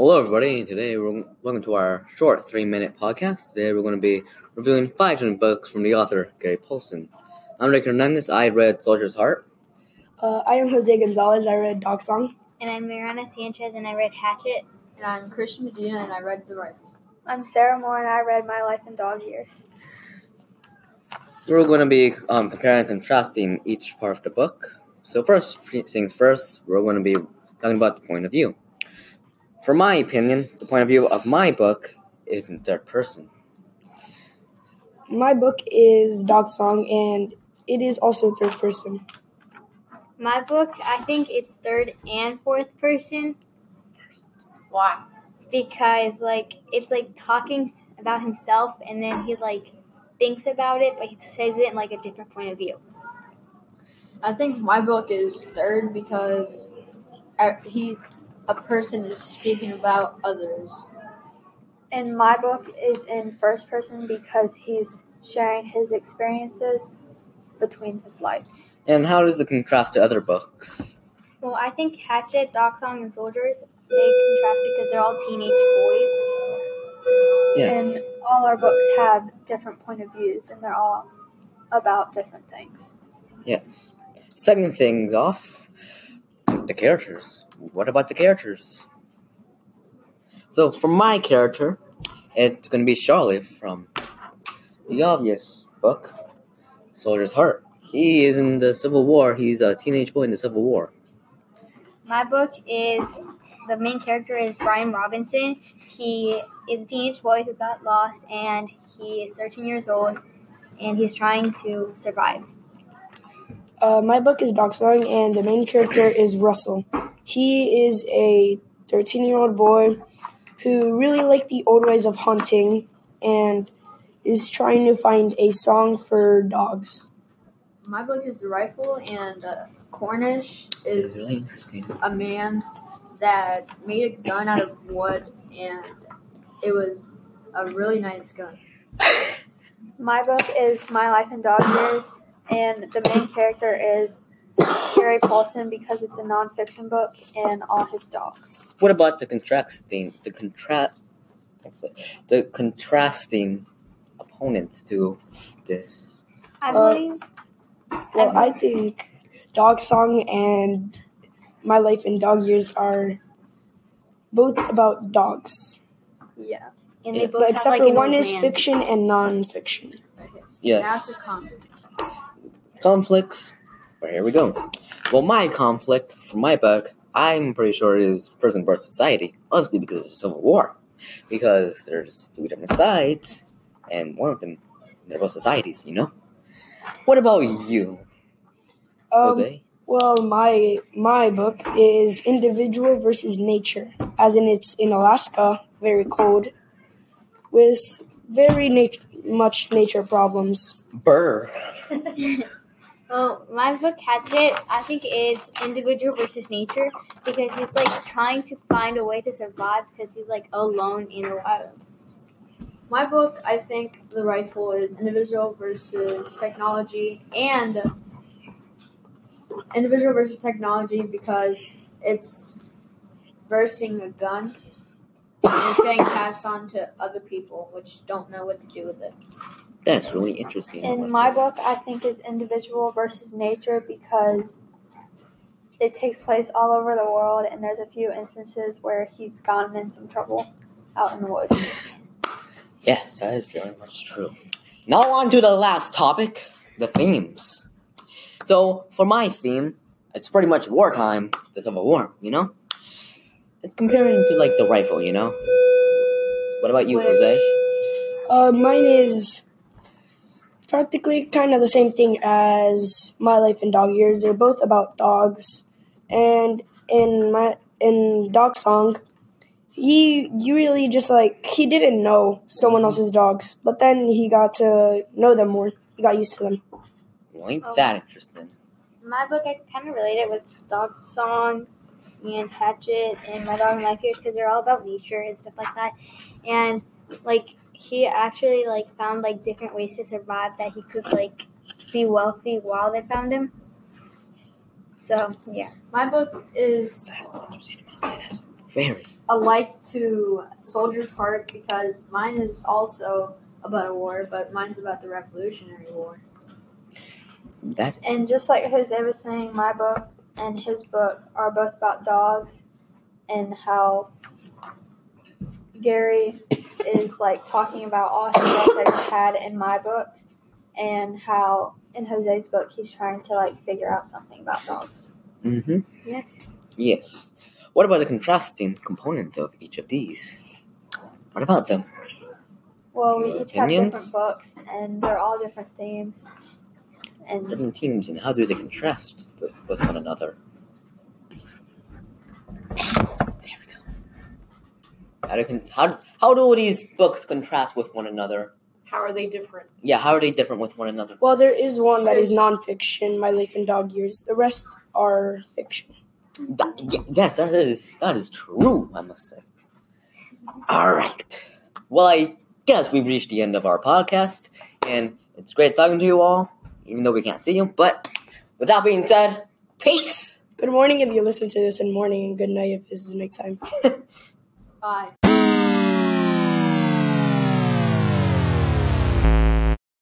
Hello, everybody. Today, we're welcome to our short three-minute podcast. Today, we're going to be reviewing five different books from the author Gary Paulsen. I'm Rick Hernandez. I read Soldier's Heart. Uh, I am Jose Gonzalez. I read Dog Song. And I'm Mariana Sanchez, and I read Hatchet. And I'm Christian Medina, and I read The Rifle. I'm Sarah Moore, and I read My Life in Dog Years. We're going to be um, comparing and contrasting each part of the book. So, first things first, we're going to be talking about the point of view. For my opinion, the point of view of my book is in third person. My book is Dog Song, and it is also third person. My book, I think it's third and fourth person. Why? Because like it's like talking about himself, and then he like thinks about it, but he says it in like a different point of view. I think my book is third because uh, he a person is speaking about others. And my book is in first person because he's sharing his experiences between his life. And how does it contrast to other books? Well, I think Hatchet, Dog Song, and Soldiers they contrast because they're all teenage boys. Yes. And all our books have different point of views, and they're all about different things. Yes. Second things off, the characters. What about the characters? So for my character, it's going to be Charlie from the obvious book, Soldier's Heart. He is in the Civil War. He's a teenage boy in the Civil War. My book is the main character is Brian Robinson. He is a teenage boy who got lost, and he is 13 years old, and he's trying to survive. Uh, my book is Dog Song, and the main character is Russell. He is a 13 year old boy who really liked the old ways of hunting and is trying to find a song for dogs. My book is The Rifle, and uh, Cornish is really interesting. a man that made a gun out of wood, and it was a really nice gun. My book is My Life in Dog Years, and the main character is Gary Paulsen because it's a nonfiction book and all his dogs. What about the contrasting the contrast the contrasting opponents to this? I Uh, believe. Well, I think Dog Song and My Life in Dog Years are both about dogs. Yeah. and yeah. they both But have, except like, for one is man. fiction and non fiction. Yes. That's a conflict. conflicts. Well, here we go. Well, my conflict for my book, I'm pretty sure is person versus society. Obviously, because it's a civil war. Because there's two different sides, and one of them, they're both societies, you know? What about you, Um, Jose? Well, my my book is individual versus nature, as in it's in Alaska, very cold, with very nat- much nature problems. Burr. Well, my book Hatchet, I think it's individual versus nature because he's like trying to find a way to survive because he's like alone in the wild. My book, I think The Rifle is individual versus technology, and individual versus technology because it's versing a gun and it's getting passed on to other people which don't know what to do with it. That's really interesting. In my book, I think is individual versus nature because it takes place all over the world, and there's a few instances where he's gotten in some trouble out in the woods. Yes, that is very much true. Now on to the last topic, the themes. So for my theme, it's pretty much wartime, the Civil War, you know? It's comparing to like the rifle, you know? What about you, Which- Jose? Uh, mine is practically kind of the same thing as My Life in Dog Years. They're both about dogs, and in my in Dog Song, he you really just like he didn't know someone else's dogs, but then he got to know them more. He got used to them. Well, ain't Oh. that interesting? My book, I kind of relate it with Dog Song and Hatchet and My Dog and Life Years because they're all about nature and stuff like that. And like he actually like found like different ways to survive that he could like be wealthy while they found him. So yeah. My book is Very alike to Soldier's Heart because mine is also about a war, but mine's about the Revolutionary War. That's And just like Jose was saying, my book and his book are both about dogs and how Gary is like talking about all his dogs that he's had in my book and how in Jose's book he's trying to like figure out something about dogs. mm-hmm. Yes. Yes. What about the contrasting components of each of these? What about them? Well, we each have different books and they're all different themes. And Different themes, and how do they contrast with, with one another? There we go. How do, con- how, how do these books contrast with one another? How are they different? Yeah, how are they different with one another? Well, there is one that is nonfiction, My Life in Dog Years. The rest are fiction. That, yes, that is that is true. I must say. All right. Well, I guess we've reached the end of our podcast, and it's great talking to you all, even though we can't see you. But with that being said, peace. Good morning if you listen to this in morning, and good night if this is nighttime. Bye.